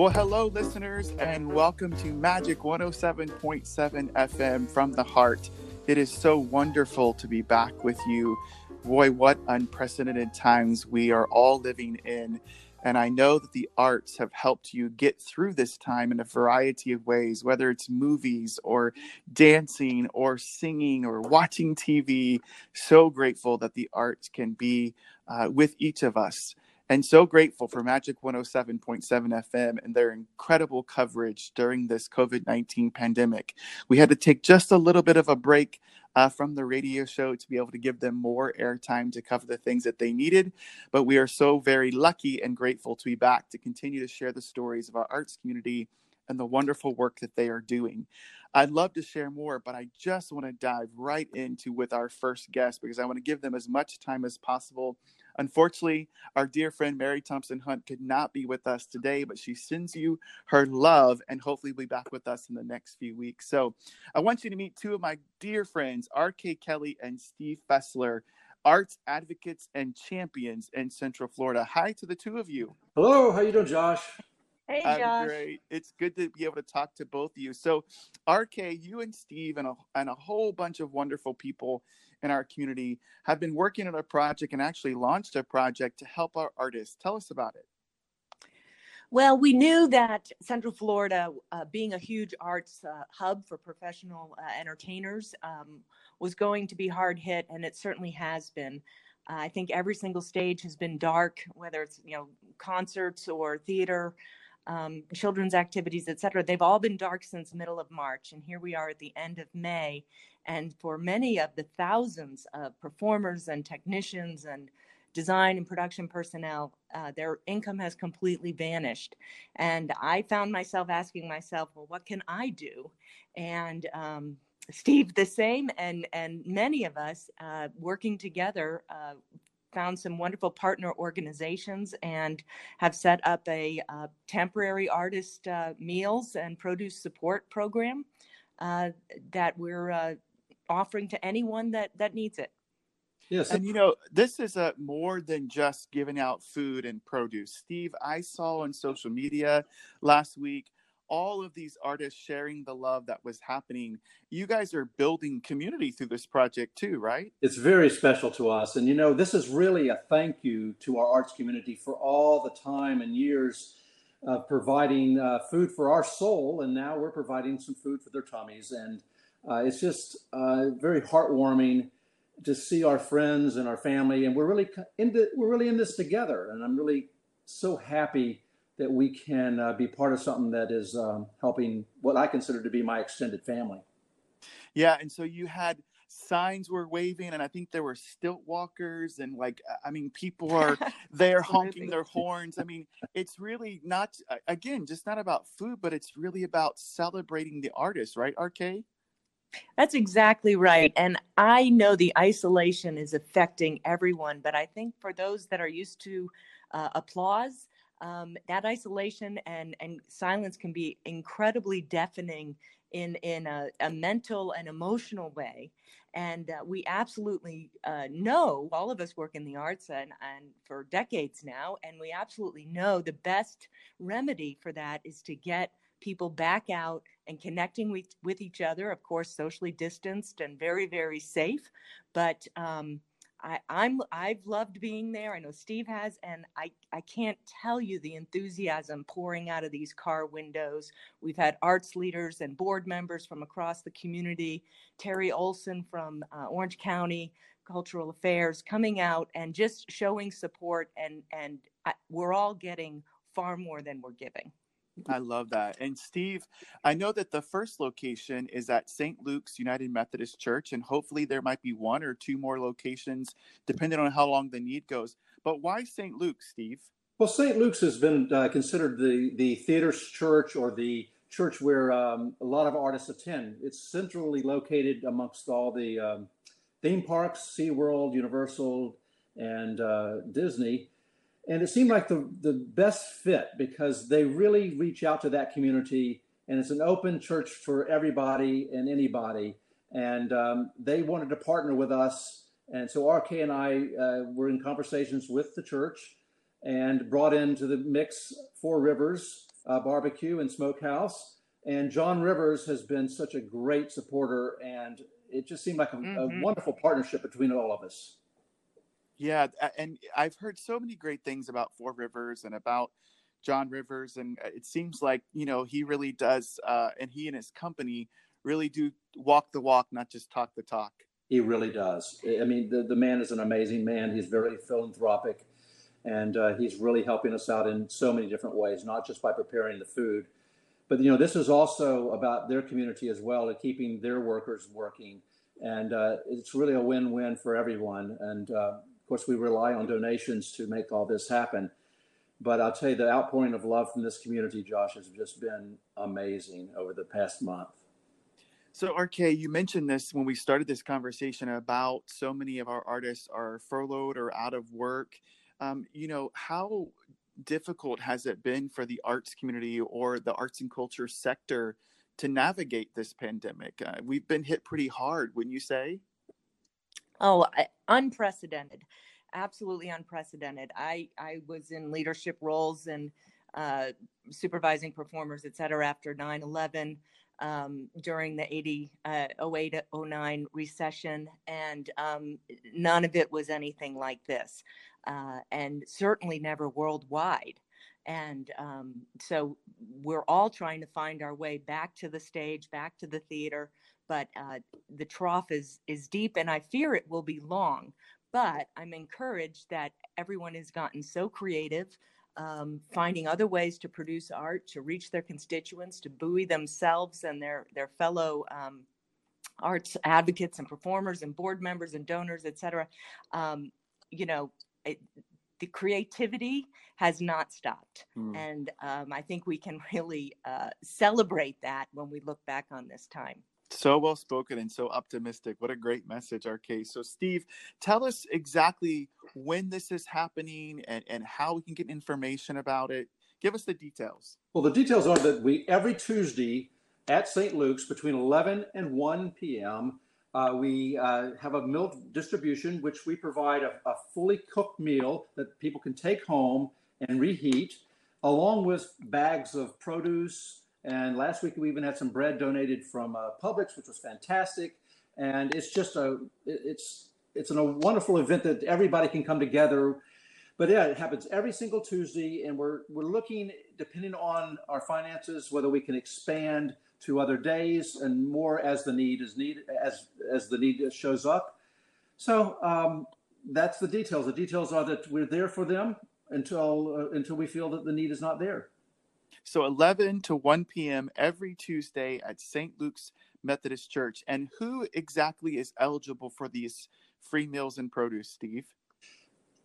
Well, hello, listeners, and welcome to Magic 107.7 FM from the heart. It is so wonderful to be back with you. Boy, what unprecedented times we are all living in. And I know that the arts have helped you get through this time in a variety of ways, whether it's movies or dancing or singing or watching TV. So grateful that the arts can be uh, with each of us and so grateful for Magic 107.7 FM and their incredible coverage during this COVID 19 pandemic. We had to take just a little bit of a break uh, from the radio show to be able to give them more airtime to cover the things that they needed. But we are so very lucky and grateful to be back to continue to share the stories of our arts community and the wonderful work that they are doing. I'd love to share more, but I just want to dive right into with our first guest because I want to give them as much time as possible Unfortunately, our dear friend Mary Thompson Hunt could not be with us today, but she sends you her love and hopefully be back with us in the next few weeks. So I want you to meet two of my dear friends, R.K. Kelly and Steve Fessler, arts advocates and champions in Central Florida. Hi to the two of you. Hello, how you doing, Josh? Hey, I'm Josh. great. It's good to be able to talk to both of you. So, RK, you and Steve and a, and a whole bunch of wonderful people in our community have been working on a project and actually launched a project to help our artists. Tell us about it. Well, we knew that Central Florida, uh, being a huge arts uh, hub for professional uh, entertainers, um, was going to be hard hit, and it certainly has been. I think every single stage has been dark, whether it's you know concerts or theater, um, children's activities, et cetera. They've all been dark since middle of March, and here we are at the end of May, and for many of the thousands of performers and technicians and design and production personnel, uh, their income has completely vanished. And I found myself asking myself, well, what can I do? And um, Steve, the same, and and many of us uh, working together. Uh, found some wonderful partner organizations and have set up a uh, temporary artist uh, meals and produce support program uh, that we're uh, offering to anyone that that needs it. Yes, and you know this is a more than just giving out food and produce. Steve, I saw on social media last week all of these artists sharing the love that was happening. You guys are building community through this project too, right? It's very special to us. And you know, this is really a thank you to our arts community for all the time and years of providing uh, food for our soul. And now we're providing some food for their tummies. And uh, it's just uh, very heartwarming to see our friends and our family, and we're really in the, we're really in this together. And I'm really so happy that we can uh, be part of something that is um, helping what I consider to be my extended family. Yeah, and so you had signs were waving, and I think there were stilt walkers, and like I mean, people are there honking their horns. I mean, it's really not again just not about food, but it's really about celebrating the artist, right? RK. That's exactly right. And I know the isolation is affecting everyone, but I think for those that are used to uh, applause, um, that isolation and, and silence can be incredibly deafening in, in a, a mental and emotional way. And uh, we absolutely uh, know, all of us work in the arts and, and for decades now, and we absolutely know the best remedy for that is to get people back out and connecting with, with each other, of course, socially distanced and very, very safe. But um, I, I'm I've loved being there. I know Steve has, and I, I can't tell you the enthusiasm pouring out of these car windows. We've had arts leaders and board members from across the community, Terry Olson from uh, Orange County Cultural Affairs coming out and just showing support, and and I, we're all getting far more than we're giving. I love that. And Steve, I know that the first location is at St. Luke's United Methodist Church, and hopefully there might be one or two more locations, depending on how long the need goes. But why St. Luke's, Steve? Well, St. Luke's has been uh, considered the the theater's church or the church where um, a lot of artists attend. It's centrally located amongst all the um, theme parks, SeaWorld, Universal, and uh, Disney and it seemed like the, the best fit because they really reach out to that community and it's an open church for everybody and anybody and um, they wanted to partner with us and so rk and i uh, were in conversations with the church and brought into the mix four rivers uh, Barbecue and Smokehouse. And John Rivers has been such a great supporter, and it just seemed like a, mm-hmm. a wonderful partnership between all of us. Yeah, and I've heard so many great things about Four Rivers and about John Rivers, and uh, it seems like you know he really does, uh, and he and his company really do walk the walk, not just talk the talk. He really does. I mean, the, the man is an amazing man. He's very philanthropic, and uh, he's really helping us out in so many different ways, not just by preparing the food, but you know, this is also about their community as well, and keeping their workers working, and uh, it's really a win-win for everyone. And uh, course, we rely on donations to make all this happen. But I'll tell you, the outpouring of love from this community, Josh, has just been amazing over the past month. So, RK, you mentioned this when we started this conversation about so many of our artists are furloughed or out of work. Um, you know, how difficult has it been for the arts community or the arts and culture sector to navigate this pandemic? Uh, we've been hit pretty hard, wouldn't you say? Oh, unprecedented, absolutely unprecedented. I I was in leadership roles and uh, supervising performers, et cetera, after 9 11 um, during the 80, uh, 08, 09 recession, and um, none of it was anything like this, uh, and certainly never worldwide. And um, so we're all trying to find our way back to the stage, back to the theater, but uh, the trough is is deep, and I fear it will be long. But I'm encouraged that everyone has gotten so creative um, finding other ways to produce art, to reach their constituents, to buoy themselves and their their fellow um, arts advocates and performers and board members and donors, et cetera. Um, you know, it, the creativity has not stopped, mm. and um, I think we can really uh, celebrate that when we look back on this time. So well spoken and so optimistic. What a great message, RK. So, Steve, tell us exactly when this is happening and, and how we can get information about it. Give us the details. Well, the details are that we every Tuesday at St. Luke's between 11 and 1 p.m. Uh, we uh, have a meal distribution, which we provide a, a fully cooked meal that people can take home and reheat, along with bags of produce, and last week we even had some bread donated from uh, Publix, which was fantastic. And it's just a it's it's a wonderful event that everybody can come together. But yeah, it happens every single Tuesday, and we're we're looking depending on our finances whether we can expand to other days and more as the need is needed as as the need shows up. So um, that's the details. The details are that we're there for them until uh, until we feel that the need is not there. So 11 to 1 p.m. every Tuesday at St. Luke's Methodist Church. And who exactly is eligible for these free meals and produce, Steve?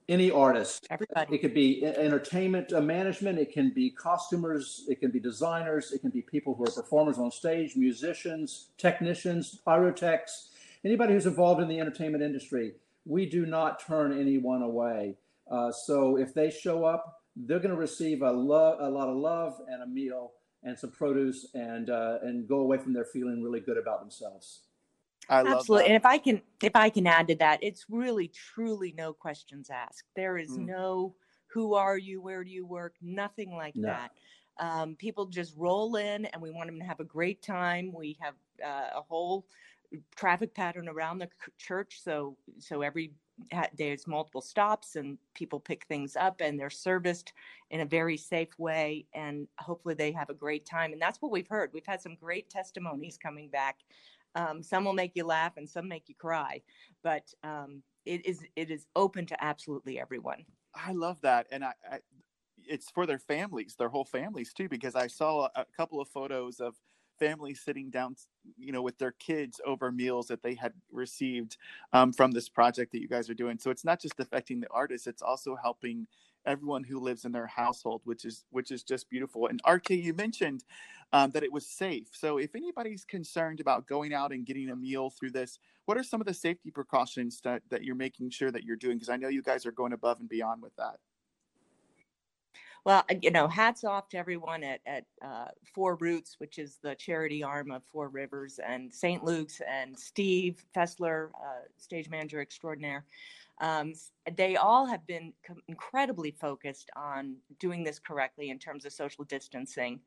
Any artist. Everybody. It could be entertainment uh, management. It can be costumers. It can be designers. It can be people who are performers on stage, musicians, technicians, pyrotechs, anybody who's involved in the entertainment industry. We do not turn anyone away. Uh, so if they show up, they're going to receive a, lo- a lot of love and a meal and some produce and uh, and go away from there feeling really good about themselves. I Absolutely. And if I can if I can add to that, it's really truly no questions asked. There is mm. no who are you, where do you work, nothing like no. that. Um, people just roll in and we want them to have a great time. We have uh, a whole traffic pattern around the church so so every there's multiple stops and people pick things up and they're serviced in a very safe way and hopefully they have a great time. And that's what we've heard. We've had some great testimonies coming back. Um, some will make you laugh and some make you cry but um, it is it is open to absolutely everyone. I love that. And I, I it's for their families their whole families too because i saw a couple of photos of families sitting down, you know, with their kids over meals that they had received um, from this project that you guys are doing. So it's not just affecting the artists; it's also helping everyone who lives in their household, which is which is just beautiful. And RK, you mentioned um, that it was safe. So if anybody's concerned about going out and getting a meal through this, what are some of the safety precautions that that you're making sure that you're doing? Because I know you guys are going above and beyond with that. Well, you know, hats off to everyone at, at uh, Four Roots, which is the charity arm of Four Rivers, and St. Luke's, and Steve Fessler, uh, stage manager extraordinaire. Um, they all have been incredibly focused on doing this correctly in terms of social distancing.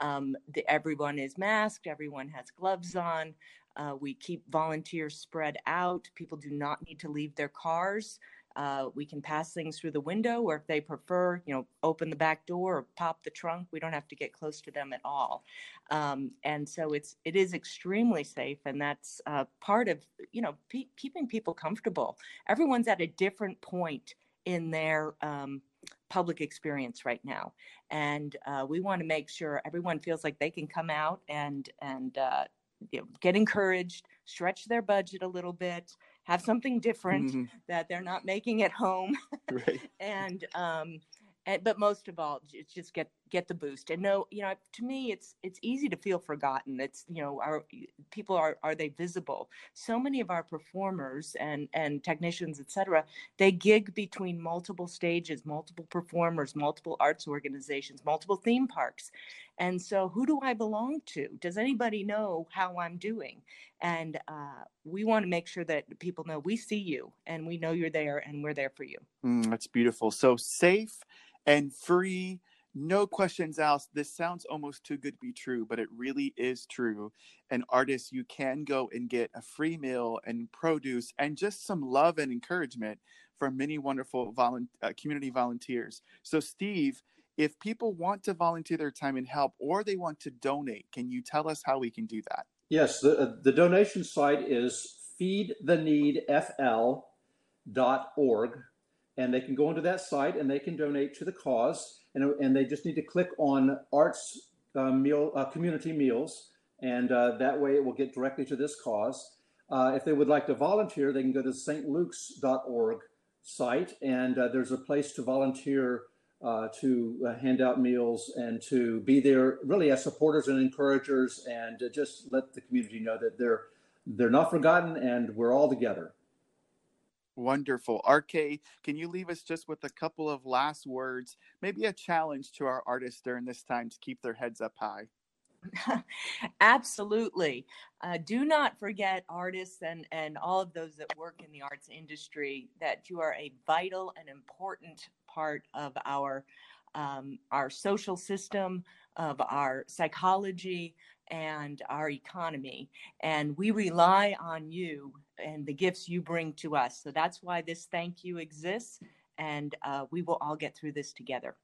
Um, the, everyone is masked, everyone has gloves on. Uh, we keep volunteers spread out. People do not need to leave their cars. Uh, we can pass things through the window, or if they prefer, you know, open the back door or pop the trunk. We don't have to get close to them at all, um, and so it's it is extremely safe, and that's uh, part of you know pe- keeping people comfortable. Everyone's at a different point in their um, public experience right now, and uh, we want to make sure everyone feels like they can come out and and uh, you know, get encouraged, stretch their budget a little bit have something different mm-hmm. that they're not making at home right. and um and, but most of all just get get the boost and no you know to me it's it's easy to feel forgotten it's you know our people are are they visible so many of our performers and and technicians etc they gig between multiple stages multiple performers multiple arts organizations multiple theme parks and so, who do I belong to? Does anybody know how I'm doing? And uh, we want to make sure that people know we see you and we know you're there and we're there for you. Mm, that's beautiful. So, safe and free. No questions asked. This sounds almost too good to be true, but it really is true. And artists, you can go and get a free meal and produce and just some love and encouragement from many wonderful volu- uh, community volunteers. So, Steve, if people want to volunteer their time and help or they want to donate, can you tell us how we can do that? Yes, the, uh, the donation site is feedtheneedfl.org. And they can go into that site and they can donate to the cause. And, and they just need to click on Arts uh, meal, uh, Community Meals. And uh, that way it will get directly to this cause. Uh, if they would like to volunteer, they can go to stlukes.org site. And uh, there's a place to volunteer to hand out meals and to be there really as supporters and encouragers and just let the community know that they're they're not forgotten and we're all together. Wonderful. RK, can you leave us just with a couple of last words, maybe a challenge to our artists during this time to keep their heads up high? Absolutely. Uh, do not forget artists and, and all of those that work in the arts industry that you are a vital and important part of our um, our social system, of our psychology, and our economy. And we rely on you and the gifts you bring to us. So that's why this thank you exists. And uh, we will all get through this together.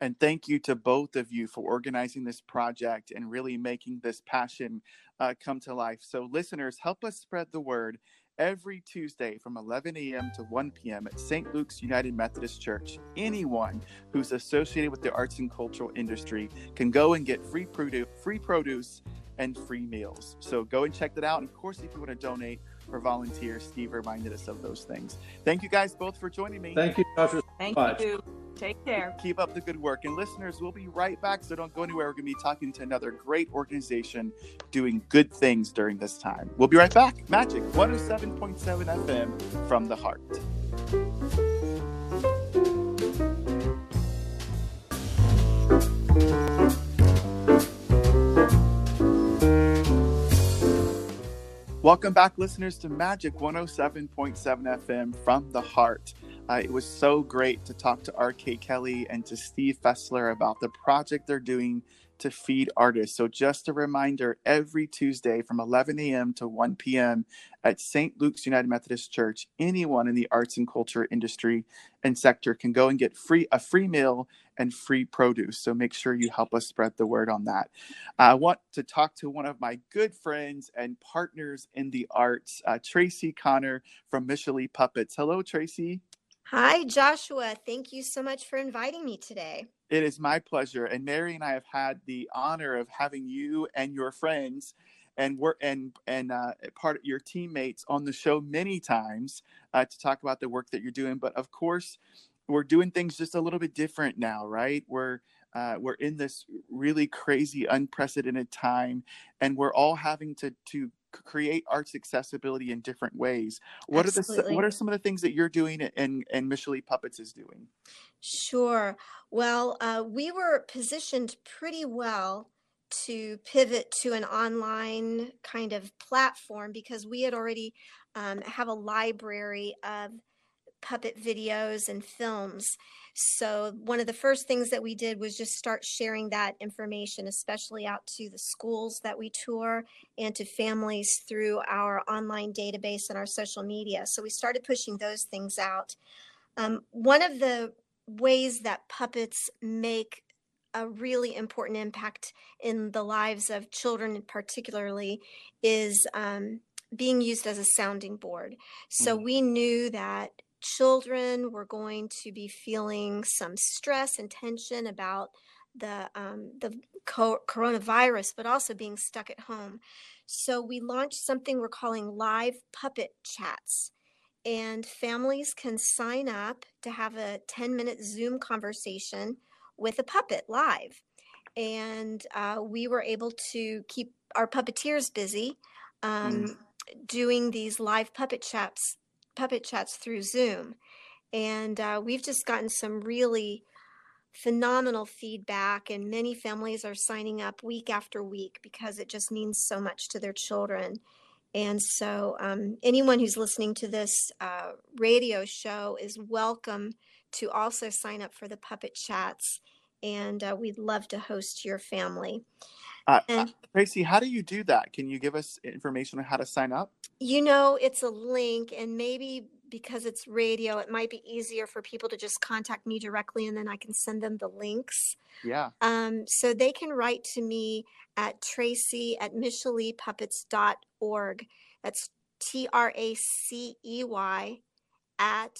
And thank you to both of you for organizing this project and really making this passion uh, come to life. So, listeners, help us spread the word every Tuesday from 11 a.m. to 1 p.m. at St. Luke's United Methodist Church. Anyone who's associated with the arts and cultural industry can go and get free free produce and free meals. So go and check that out. And of course, if you want to donate or volunteer, Steve reminded us of those things. Thank you guys both for joining me. Thank you, Dr. Thank much. you. Take care. Keep up the good work. And listeners, we'll be right back. So don't go anywhere. We're going to be talking to another great organization doing good things during this time. We'll be right back. Magic 107.7 FM from the heart. Welcome back, listeners, to Magic 107.7 FM from the heart. Uh, it was so great to talk to RK Kelly and to Steve Fessler about the project they're doing to feed artists. So, just a reminder every Tuesday from 11 a.m. to 1 p.m. at St. Luke's United Methodist Church, anyone in the arts and culture industry and sector can go and get free a free meal and free produce. So, make sure you help us spread the word on that. I want to talk to one of my good friends and partners in the arts, uh, Tracey Connor from Michelee Puppets. Hello, Tracey. Hi, Joshua. Thank you so much for inviting me today. It is my pleasure. And Mary and I have had the honor of having you and your friends and work and and uh, part of your teammates on the show many times uh, to talk about the work that you're doing. But of course, we're doing things just a little bit different now, right? We're uh, we're in this really crazy, unprecedented time, and we're all having to to create arts accessibility in different ways. What Absolutely. are the what are some of the things that you're doing and and Michelee Puppets is doing? Sure. Well, uh, we were positioned pretty well to pivot to an online kind of platform because we had already um, have a library of puppet videos and films. So one of the first things that we did was just start sharing that information, especially out to the schools that we tour and to families through our online database and our social media. So we started pushing those things out. Um, one of the ways that puppets make a really important impact in the lives of children, particularly, is um, being used as a sounding board. So Mm. we knew that children were going to be feeling some stress and tension about the um, the co- coronavirus, but also being stuck at home. So we launched something we're calling live puppet chats and families can sign up to have a 10 minute Zoom conversation with a puppet live. And uh, we were able to keep our puppeteers busy um, doing these live puppet chats, puppet chats through Zoom. And uh, we've just gotten some really phenomenal feedback, and many families are signing up week after week because it just means so much to their children. And so, um, anyone who's listening to this uh, radio show is welcome to also sign up for the puppet chats. And uh, we'd love to host your family. Uh, uh, And Tracey, how do you do that? Can you give us information on how to sign up? You know, it's a link, and maybe because it's radio, it might be easier for people to just contact me directly and then I can send them the links. Yeah. Um, so they can write to me at tracy at micheleepuppets.org. That's T R A C E Y at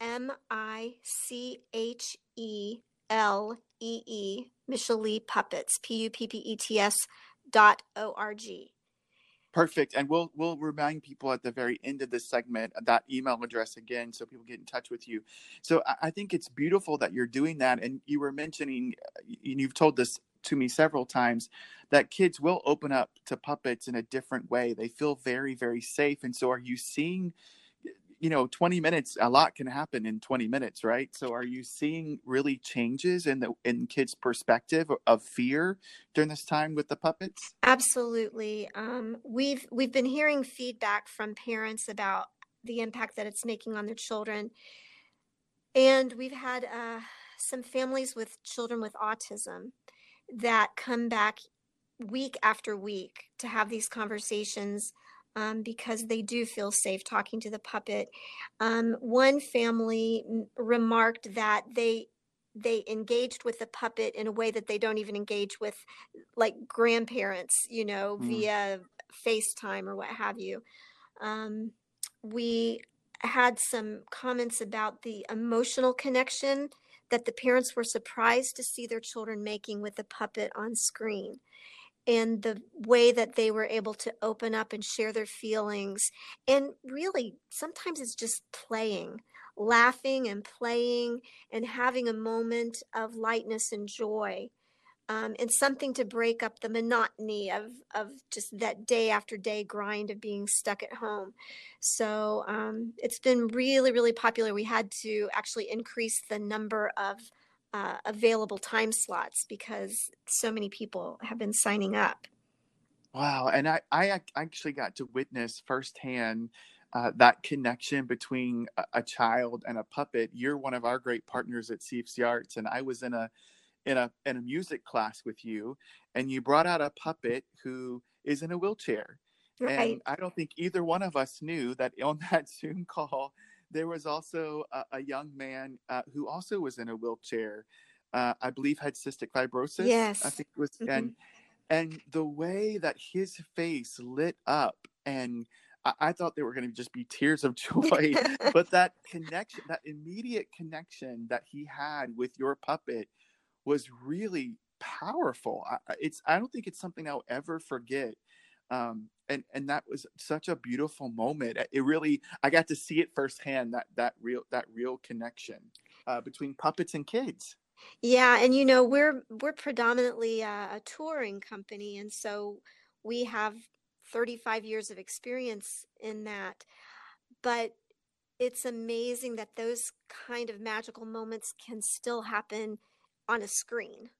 M I C H E L E E, Michelee Puppets, P U P P E T S dot O R G. Perfect. And we'll we'll remind people at the very end of this segment that email address again so people get in touch with you. So I, I think it's beautiful that you're doing that. And you were mentioning uh, and you've told this to me several times that kids will open up to puppets in a different way. They feel very, very safe. And so are you seeing you know 20 minutes a lot can happen in 20 minutes right so are you seeing really changes in the in kids perspective of fear during this time with the puppets Absolutely. Um, we've we've been hearing feedback from parents about the impact that it's making on their children, and we've had uh, some families with children with autism that come back week after week to have these conversations um, because they do feel safe talking to the puppet. Um, one family remarked that they they engaged with the puppet in a way that they don't even engage with like grandparents, you know, Mm. via FaceTime or what have you. Um, we had some comments about the emotional connection that the parents were surprised to see their children making with the puppet on screen and the way that they were able to open up and share their feelings. And really, sometimes it's just playing, laughing and playing and having a moment of lightness and joy. Um, and something to break up the monotony of, of just that day after day grind of being stuck at home. So um, it's been really, really popular. We had to actually increase the number of uh, available time slots because so many people have been signing up. Wow, and I I actually got to witness firsthand uh, that connection between a, a child and a puppet. You're one of our great partners at CFC Arts, and I was in a in a in a music class with you, and you brought out a puppet who is in a wheelchair, Right. and I don't think either one of us knew that on that Zoom call there was also a, a young man uh, who also was in a wheelchair. Uh, I believe had cystic fibrosis. Yes, I think it was, Mhm. and and the way that his face lit up and I, I thought they were going to just be tears of joy but that connection that immediate connection that he had with your puppet was really powerful I, I- it's i don't think it's something i'll ever forget um and and that was such a beautiful moment it really i got to see it firsthand that that real that real connection uh, between puppets and kids Yeah, and you know, we're we're predominantly a, a touring company, and so we have 35 years of experience in that. But it's amazing that those kind of magical moments can still happen on a screen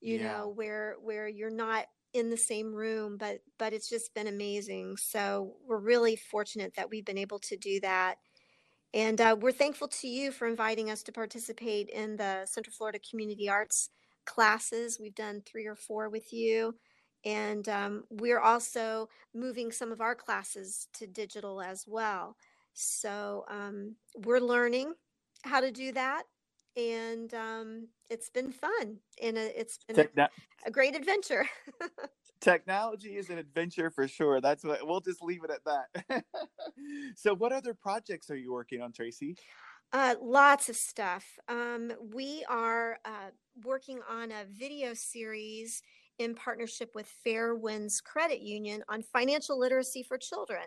you Yeah. know where where you're not in the same room but but it's just been amazing. So we're really fortunate that we've been able to do that. And uh, we're thankful to you for inviting us to participate in the central florida community arts classes. We've done three or four with you. And um, we're also moving some of our classes to digital as well. So um, we're learning how to do that and um, it's been fun and uh, it's been Techno- a great adventure. technology is an adventure for sure. That's what we'll just leave it at that. so, what other projects are you working on, Tracey? Uh, lots of stuff. Um, we are uh, working on a video series in partnership with Fair Winds Credit Union on financial literacy for children.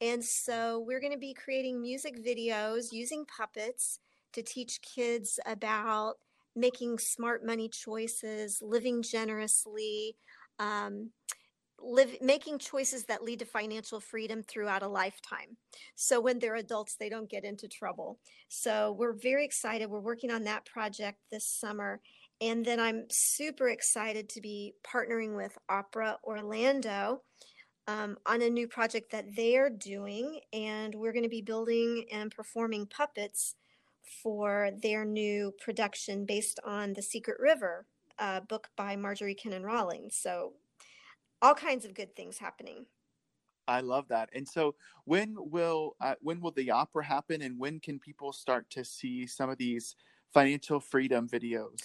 And so we're going to be creating music videos using puppets to teach kids about making smart money choices, living generously, um, live, making choices that lead to financial freedom throughout a lifetime. So when they're adults, they don't get into trouble. So we're very excited. We're working on that project this summer. And then I'm super excited to be partnering with Opera Orlando um, on a new project that they're doing. And we're going to be building and performing puppets for their new production based on The Secret River, uh, book by Marjorie Kinnan Rawlings. So all kinds of good things happening. I love that. And so, when will uh, when will the opera happen, and when can people start to see some of these financial freedom videos?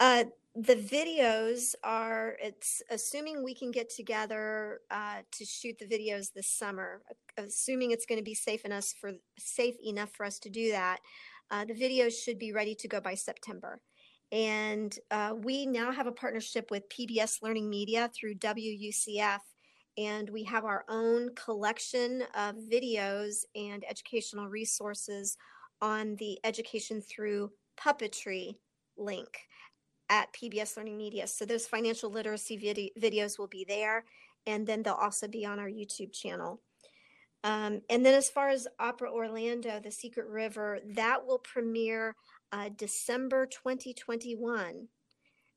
Uh, the videos are it's assuming we can get together uh, to shoot the videos this summer assuming it's going to be safe enough for safe enough for us to do that uh, the videos should be ready to go by september and uh, we now have a partnership with pbs learning media through wucf and we have our own collection of videos and educational resources on the education through puppetry link at PBS Learning Media. So those financial literacy vid- videos will be there, and then they'll also be on our YouTube channel. Um, and then as far as Opera Orlando, The Secret River, that will premiere uh, December 2021.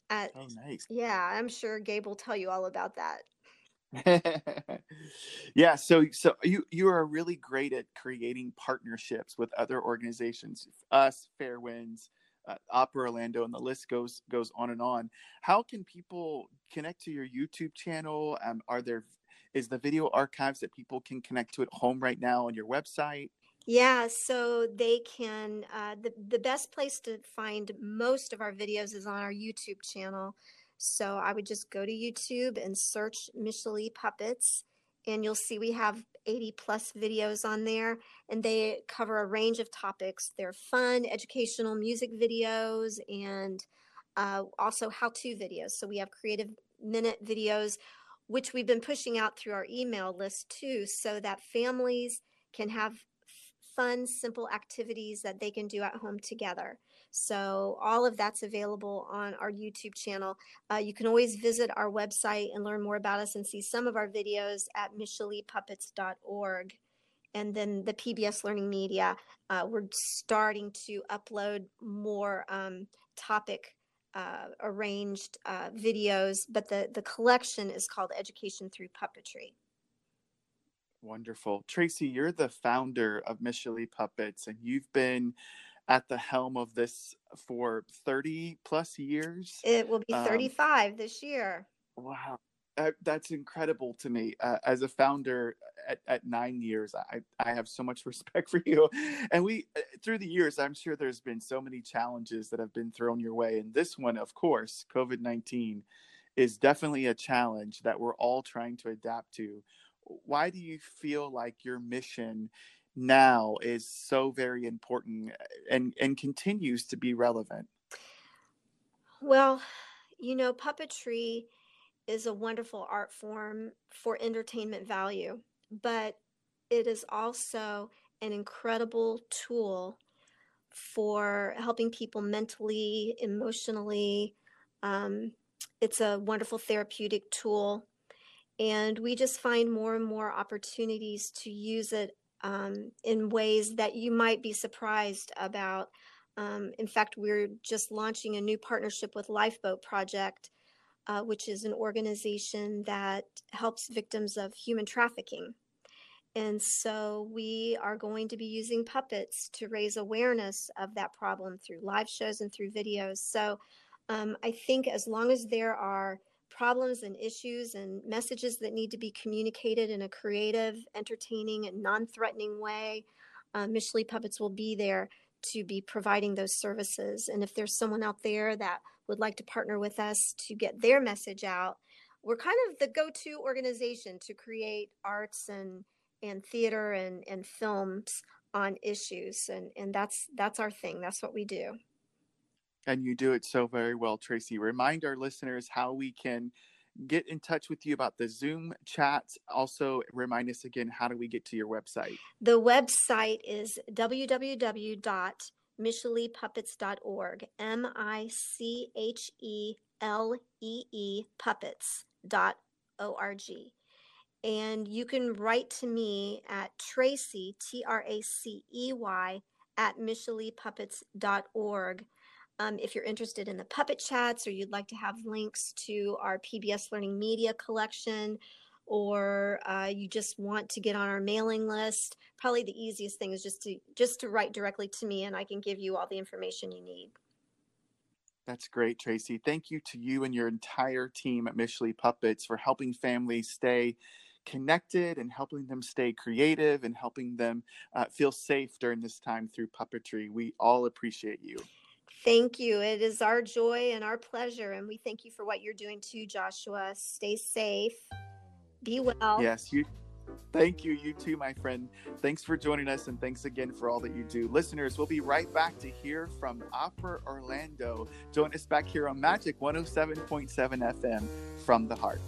At, Oh, nice. yeah, I'm sure Gabe will tell you all about that. yeah so so you you are really great at creating partnerships with other organizations us fair winds uh, opera orlando and the list goes goes on and on how can people connect to your youtube channel um, are there is the video archives that people can connect to at home right now on your website Yeah, so they can. Uh, the the best place to find most of our videos is on our YouTube channel. So I would just go to YouTube and search Michelee Puppets, and you'll see we have 80 plus videos on there, and they cover a range of topics. They're fun, educational music videos, and uh, also how-to videos. So we have creative minute videos, which we've been pushing out through our email list too, so that families can have fun, simple activities that they can do at home together. So, all of that's available on our YouTube channel. Uh, you can always visit our website and learn more about us and see some of our videos at micheleepuppets.org. And then the PBS Learning Media, uh, we're starting to upload more um, topic uh, arranged uh, videos, but the, the collection is called Education Through Puppetry. Wonderful. Tracey, you're the founder of Michelee Puppets, and you've been at the helm of this for 30 plus years. It will be Um, 35 this year. Wow. Uh, that's incredible to me. Uh, as a founder at, at nine years, I, I have so much respect for you. And we, uh, through the years, I'm sure there's been so many challenges that have been thrown your way. And this one, of course, COVID 19, is definitely a challenge that we're all trying to adapt to. Why do you feel like your mission now is so very important and, and continues to be relevant? Well, you know, puppetry is a wonderful art form for entertainment value, but it is also an incredible tool for helping people mentally, emotionally. Um, it's a wonderful therapeutic tool. And we just find more and more opportunities to use it um, in ways that you might be surprised about. Um, in fact, we're just launching a new partnership with Lifeboat Project, uh, which is an organization that helps victims of human trafficking. And so we are going to be using puppets to raise awareness of that problem through live shows and through videos. So um, I think as long as there are problems and issues and messages that need to be communicated in a creative, entertaining, and non threatening way, uh, Puppets will be there to be providing those services. And if there's someone out there that would like to partner with us to get their message out, we're kind of the go to organization to create arts and and theater and, and films on issues. And, and that's that's our thing. That's what we do. And you do it so very well tracy. Remind our listeners how we can get in touch with you about the zoom chats. Also remind us again how do we get to your website? The website is www.michelee.puppets.org m-i-c-h-e-l-e-e puppets.org and you can write to me at Tracey, T R A C E Y, at micheleepuppets.org. Um, if you're interested in the puppet chats or you'd like to have links to our PBS Learning Media collection, or uh, you just want to get on our mailing list, probably the easiest thing is just to just to write directly to me, and I can give you all the information you need. That's great, Tracey. Thank you to you and your entire team at Michelee Puppets for helping families stay connected and helping them stay creative and helping them uh, feel safe during this time through puppetry. We all appreciate you. Thank you. It is our joy and our pleasure. And we thank you for what you're doing too, Joshua. Stay safe. Be well. Yes, you. Thank you. You too, my friend. Thanks for joining us and thanks again for all that you do. Listeners, we'll be right back to hear from Opera Orlando. Join us back here on Magic 107.7 FM from the heart.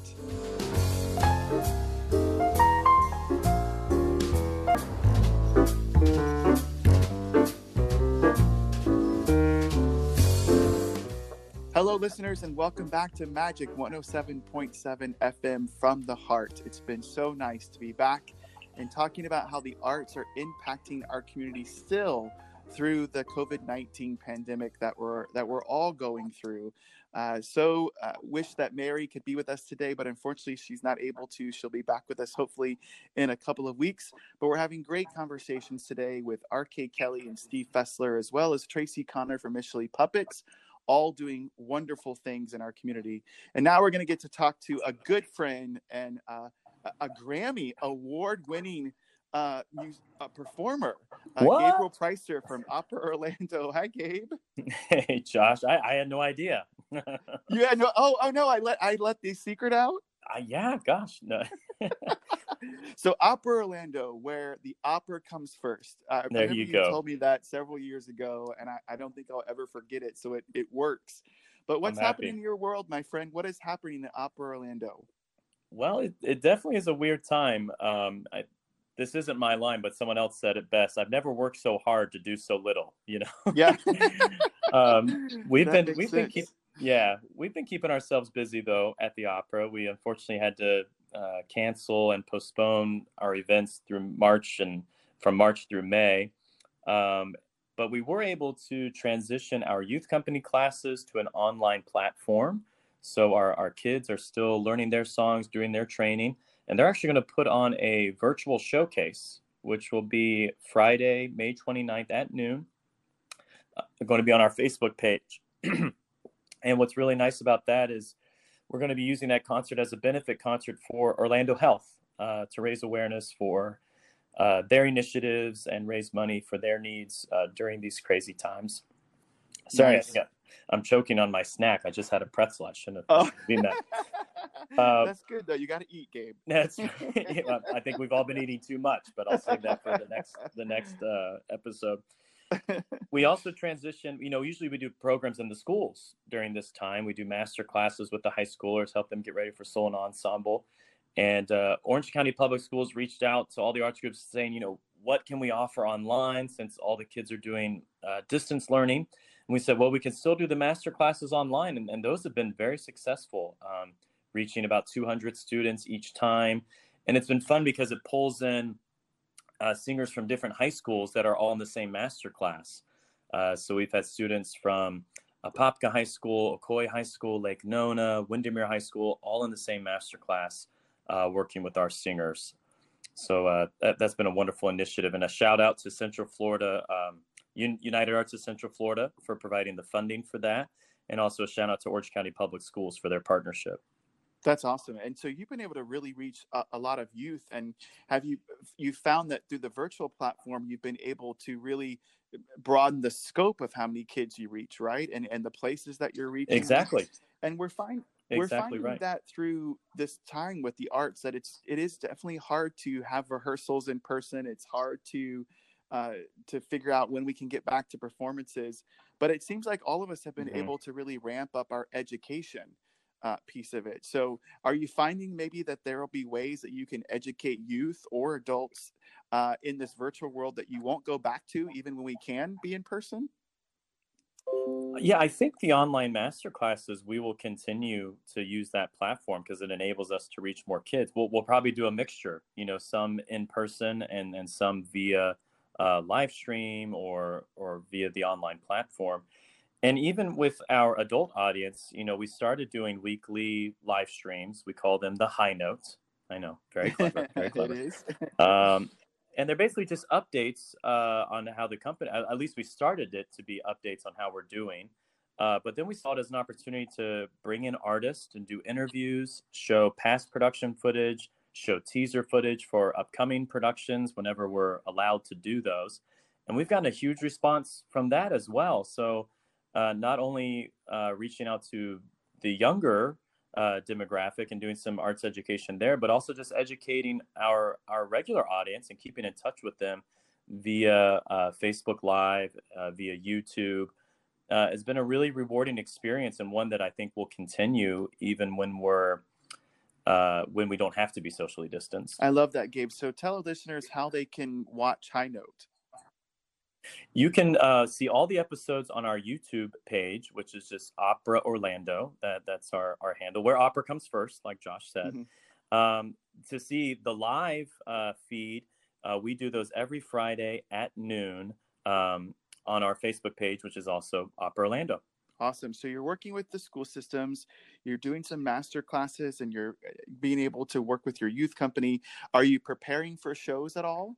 Hello, listeners, and welcome back to Magic 107.7 FM from the heart. It's been so nice to be back and talking about how the arts are impacting our community still through the COVID 19 pandemic that we're, that we're all going through. Uh, so, uh, wish that Mary could be with us today, but unfortunately, she's not able to. She'll be back with us hopefully in a couple of weeks. But we're having great conversations today with R.K. Kelly and Steve Fessler, as well as Tracey Connor from Michelee Puppets all doing wonderful things in our community. And now we're going to get to talk to a good friend and uh, a Grammy award winning uh, uh, performer, uh, Gabriel Preisser from Opera Orlando. Hi, Gabe. Hey, Josh. I, I had no idea. yeah. No. Oh. Oh no. I let I let the secret out. Uh, yeah. Gosh. No. so Opera Orlando, where the opera comes first. Uh, there you, you go. Told me that several years ago, and I, I, don't think I'll ever forget it. So it, it works. But what's happening in your world, my friend? What is happening in Opera Orlando? Well, it, it definitely is a weird time. Um, I, this isn't my line, but someone else said it best. I've never worked so hard to do so little. You know. Yeah. um, we've that been we've sense. been keep, yeah we've been keeping ourselves busy though at the opera. We unfortunately had to uh, cancel and postpone our events through March and from March through May. Um, but we were able to transition our youth company classes to an online platform. So our, our kids are still learning their songs, doing their training, and they're actually going to put on a virtual showcase, which will be Friday, May 29th at noon. Uh, going to be on our Facebook page. and what's really nice about that is we're going to be using that concert as a benefit concert for Orlando Health uh, to raise awareness for uh, their initiatives and raise money for their needs uh, during these crazy times. Sorry, nice. I am choking on my snack. I just had a pretzel. I shouldn't have oh. seen that. Uh, that's good though. You got to eat, Gabe. That's. I think we've all been eating too much, but I'll save that for the next the next uh, episode. we also transition, you know, usually we do programs in the schools during this time. We do master classes with the high schoolers, help them get ready for solo and ensemble. And uh, Orange County Public Schools reached out to all the arts groups saying, you know, what can we offer online since all the kids are doing uh, distance learning? And we said, well, we can still do the master classes online. And, and those have been very successful. Um, reaching about 200 students each time. And it's been fun because it pulls in uh, singers from different high schools that are all in the same master class. Uh, so we've had students from Apopka High School, Ocoee High School, Lake Nona, Windermere High School, all in the same master class, uh, working with our singers. So uh, that, has been a wonderful initiative, and a shout out to Central Florida um, United Arts of Central Florida for providing the funding for that, and also a shout out to Orange County Public Schools for their partnership. That's awesome. And so you've been able to really reach a, a, lot of youth. And have you you found that through the virtual platform, you've been able to really broaden the scope of how many kids you reach, right? And and the places that you're reaching. Exactly. And we're fine. Exactly we're finding right. that through this time with the arts that it's it is definitely hard to have rehearsals in person. It's hard to uh, to figure out when we can get back to performances. But it seems like all of us have been mm-hmm. able to really ramp up our education uh, piece of it. So, are you finding maybe that there will be ways that you can educate youth or adults uh, in this virtual world that you won't go back to, even when we can be in person? Yeah, I think the online master classes we will continue to use that platform because it enables us to reach more kids. We'll, we'll probably do a mixture, you know, some in person and and some via uh, live stream or or via the online platform. And even with our adult audience, you know, we started doing weekly live streams. We call them the high notes. I know, very clever, very clever. um, and they're basically just updates uh, on how the company. At least we started it to be updates on how we're doing. Uh, but then we saw it as an opportunity to bring in artists and do interviews, show past production footage, show teaser footage for upcoming productions whenever we're allowed to do those. And we've gotten a huge response from that as well. So uh, not only uh, reaching out to the younger uh, demographic and doing some arts education there, but also just educating our our regular audience and keeping in touch with them via uh, Facebook Live, uh, via YouTube. Uh, has been a really rewarding experience and one that I think will continue even when we're when we don't have to be socially distanced. I love that, Gabe. So tell our listeners how they can watch High Note. You can uh, see all the episodes on our YouTube page, which is just Opera Orlando. That that's our our handle. Where opera comes first, like Josh said. Mm-hmm. Um, to see the live uh, feed, uh, we do those every Friday at noon um, on our Facebook page, which is also Opera Orlando. Awesome. So you're working with the school systems, you're doing some master classes, and you're uh, being able to work with your youth company. Are you preparing for shows at all?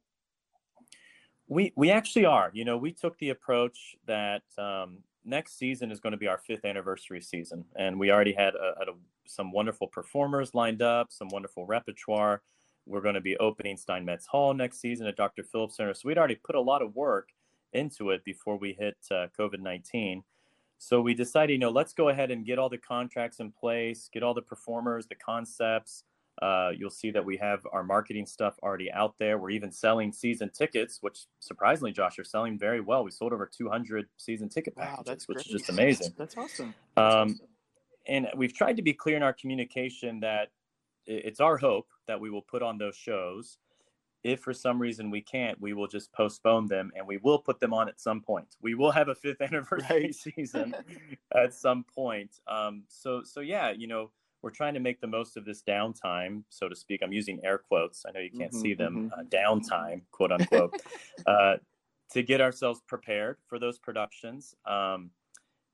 We we actually are. You know, we took the approach that um, next season is going to be our fifth anniversary season, and we already had a, a, some wonderful performers lined up, some wonderful repertoire. We're going to be opening Steinmetz Hall next season at Dr. Phillips Center, so we'd already put a lot of work into it before we hit uh, COVID nineteen. So we decided, you know, let's go ahead and get all the contracts in place, get all the performers, the concepts, uh, you'll see that we have our marketing stuff already out there. We're even selling season tickets, which surprisingly, Josh, are selling very well. We sold over 200 season ticket packages, wow, that's which great. is just amazing. That's awesome. That's um, awesome. And we've tried to be clear in our communication that it's our hope that we will put on those shows. If for some reason we can't, we will just postpone them and we will put them on at some point. We will have a fifth anniversary right. season at some point. Um, so, so yeah, you know, we're trying to make the most of this downtime, so to speak. I'm using air quotes. I know you can't mm-hmm, see them. Mm-hmm. Uh, downtime, quote unquote, uh, to get ourselves prepared for those productions um,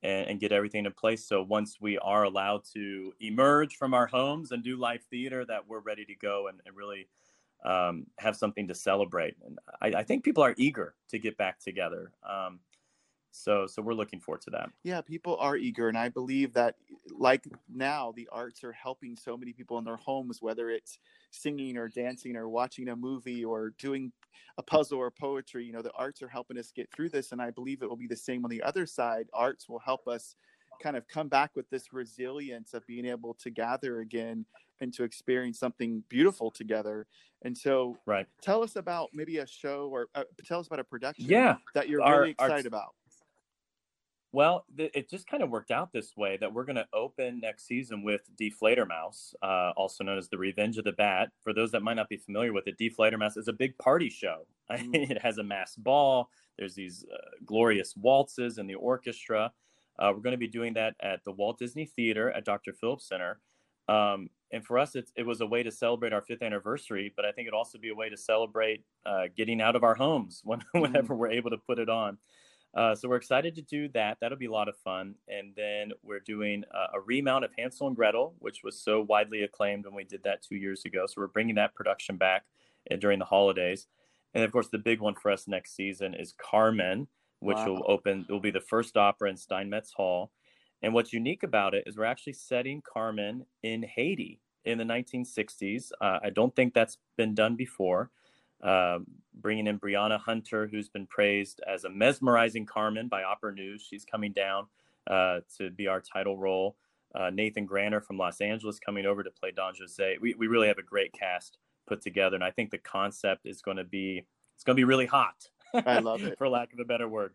and, and, get everything in place. So once we are allowed to emerge from our homes and do live theater, that we're ready to go and, and really um, have something to celebrate. And I, I, think people are eager to get back together. Um, so so we're looking forward to that yeah people are eager and i believe that like now the arts are helping so many people in their homes whether it's singing or dancing or watching a movie or doing a puzzle or poetry you know the arts are helping us get through this and i believe it will be the same on the other side arts will help us kind of come back with this resilience of being able to gather again and to experience something beautiful together. And so, right. Tell us about maybe a show or uh, tell us about a production yeah. that you're our, really excited our, about. Well, th- it just kind of worked out this way that we're going to open next season with Die Fledermaus, uh, also known as The Revenge of the Bat. For those that might not be familiar with it, Die Fledermaus is a big party show. Mm. it has a mass ball. There's these uh, glorious waltzes and the orchestra. Uh, we're going to be doing that at the Walt Disney Theater at Dr. Phillips Center. Um, and for us, it was a way to celebrate our fifth anniversary, but I think it'd also be a way to celebrate uh, getting out of our homes when, whenever mm. we're able to put it on. Uh, so we're excited to do that. That'll be a lot of fun. And then we're doing a, a, remount of Hansel and Gretel, which was so widely acclaimed when we did that two years ago. So we're bringing that production back uh, during the holidays. And of course, the big one for us next season is Carmen, which wow. will open, will be the first opera in Steinmetz Hall. And what's unique about it is we're actually setting Carmen in Haiti in the 1960s. Uh, I don't think that's been done before. Uh, bringing in Briana Hunter, who's been praised as a mesmerizing Carmen by Opera News. She's coming down uh, to be our title role. Uh, Nathan Granner from Los Angeles coming over to play Don Jose. We, we really have a great cast put together, and I think the concept is going to be it's going to be really hot. I love it, for lack of a better word.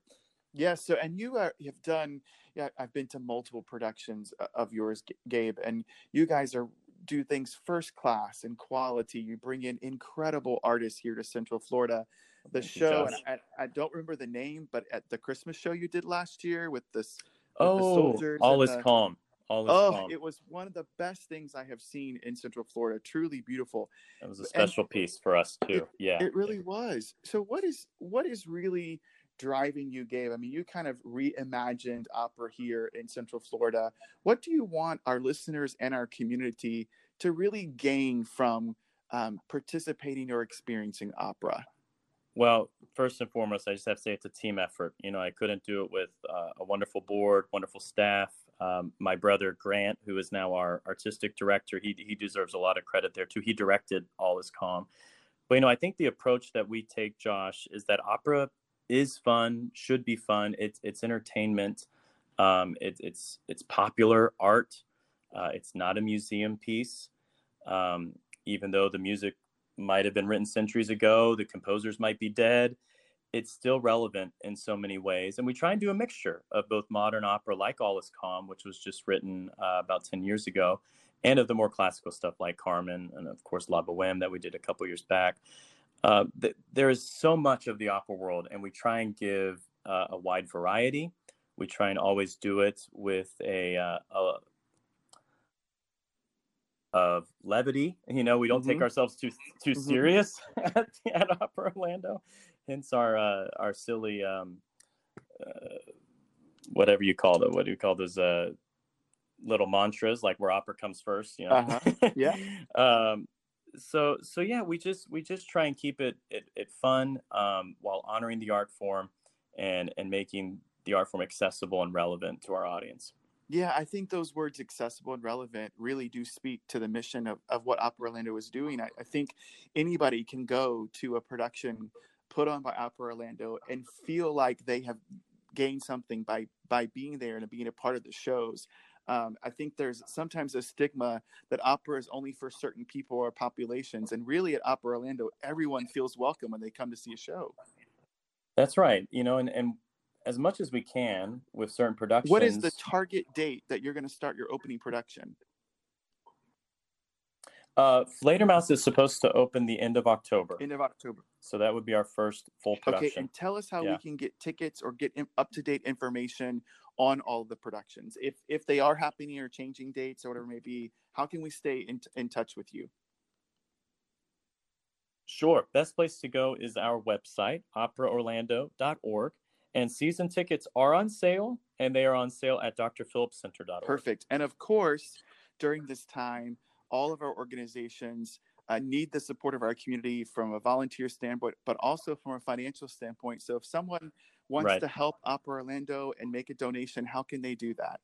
Yeah. So, and you are, have done. Yeah, I've been to multiple productions uh, of yours, Gabe, and you guys are do things first class and quality. You bring in incredible artists here to Central Florida. Oh, the Thank show, and I, I, don't remember the name, but at the Christmas show you did last year with this. With oh, all is the, calm. All is oh, calm. it was one of the best things I have seen in Central Florida. Truly beautiful. It was a special and piece for us too. It, yeah, it really was. So, what is what is really driving you, Gabe. I mean, you kind of reimagined opera here in Central Florida. What do you want our listeners and our community to really gain from um, participating or experiencing opera? Well, first and foremost, I just have to say it's a team effort. You know, I couldn't do it with uh, a wonderful board, wonderful staff. Um, my brother Grant, who is now our artistic director, he he deserves a lot of credit there too. He directed All Is Calm. But you know, I think the approach that we take, Josh, is that opera is fun, should be fun. It's it's entertainment. Um, it, it's it's popular art. Uh, it's not a museum piece, um, even though the music might have been written centuries ago. The composers might be dead. It's still relevant in so many ways, and we try and do a mixture of both modern opera, like All Is Calm, which was just written uh, about ten years ago, and of the more classical stuff like Carmen and of course La Boheme that we did a couple years back. Uh, th- there is so much of the opera world, and we try and give uh, a wide variety. We try and always do it with a, uh, a of levity. You know, we don't mm-hmm. take ourselves too too mm-hmm. serious at, at Opera Orlando. Hence our uh, our silly um, uh, whatever you call it. What do you call those uh, little mantras like where opera comes first? You know, uh-huh. yeah. um, so so yeah we just we just try and keep it it, it fun um, while honoring the art form and and making the art form accessible and relevant to our audience. Yeah i think those words accessible and relevant really do speak to the mission of, of what opera orlando is doing. I, I think anybody can go to a production put on by opera orlando and feel like they have gained something by by being there and being a part of the shows um, I think there's sometimes a stigma that opera is only for certain people or populations, and really at Opera Orlando, everyone feels welcome when they come to see a show. That's right. You know, and and as much as we can with certain productions. What is the target date that you're going to start your opening production? Uh, Fledermaus is supposed to open the end of October. End of October. So that would be our first full production. Okay, and tell us how yeah. we can get tickets or get up to date information on all the productions. If if they are happening or changing dates or whatever it may be, how can we stay in, in touch with you? Sure. Best place to go is our website, operaorlando.org. And season tickets are on sale, and they are on sale at drphillipscenter.org. Perfect. And of course, during this time, all of our organizations uh, need the support of our community from a volunteer standpoint, but also from a financial standpoint. So if someone wants right. to help Opera Orlando and make a donation, how can they do that?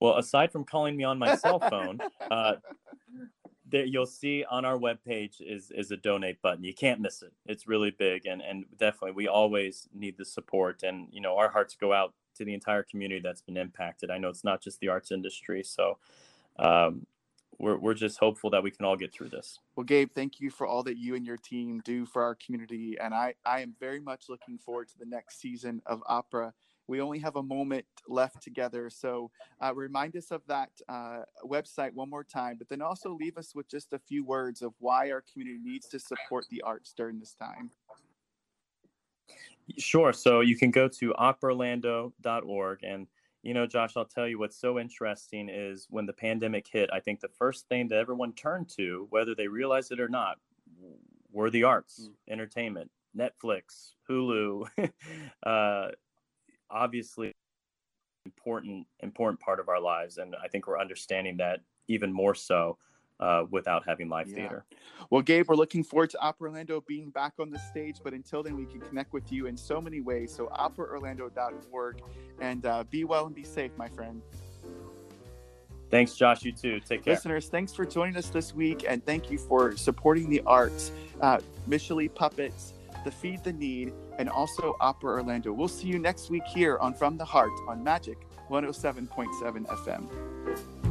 Well, aside from calling me on my cell phone, uh, there you'll see on our webpage is is a donate button. You can't miss it. It's really big, and and definitely we always need the support, and you know our hearts go out to the entire community that's been impacted. I know it's not just the arts industry, so um, we're, we're just hopeful that we can all get through this. Well, Gabe, thank you for all that you and your team do for our community. And I, I am very much looking forward to the next season of opera. We only have a moment left together. So uh, remind us of that uh, website one more time, but then also leave us with just a few words of why our community needs to support the arts during this time. Sure. So you can go to operaorlando.org and You know, Josh, I'll tell you what's so interesting is when the pandemic hit, I think the first thing that everyone turned to, whether they realized it or not, were the arts, mm. entertainment, Netflix, Hulu. uh, obviously, important important part of our lives, and I think we're understanding that even more so uh, without having live yeah. theater. Well, Gabe, we're looking forward to Opera Orlando being back on the stage, but until then, we can connect with you in so many ways. So, operaorlando.org, and uh, be well and be safe, my friend. Thanks, Josh. You too. Take care. Listeners, thanks for joining us this week, and thank you for supporting the arts, uh, Puppets, the Feed the Need, and also Opera Orlando. We'll see you next week here on From the Heart on Magic 107.7 FM.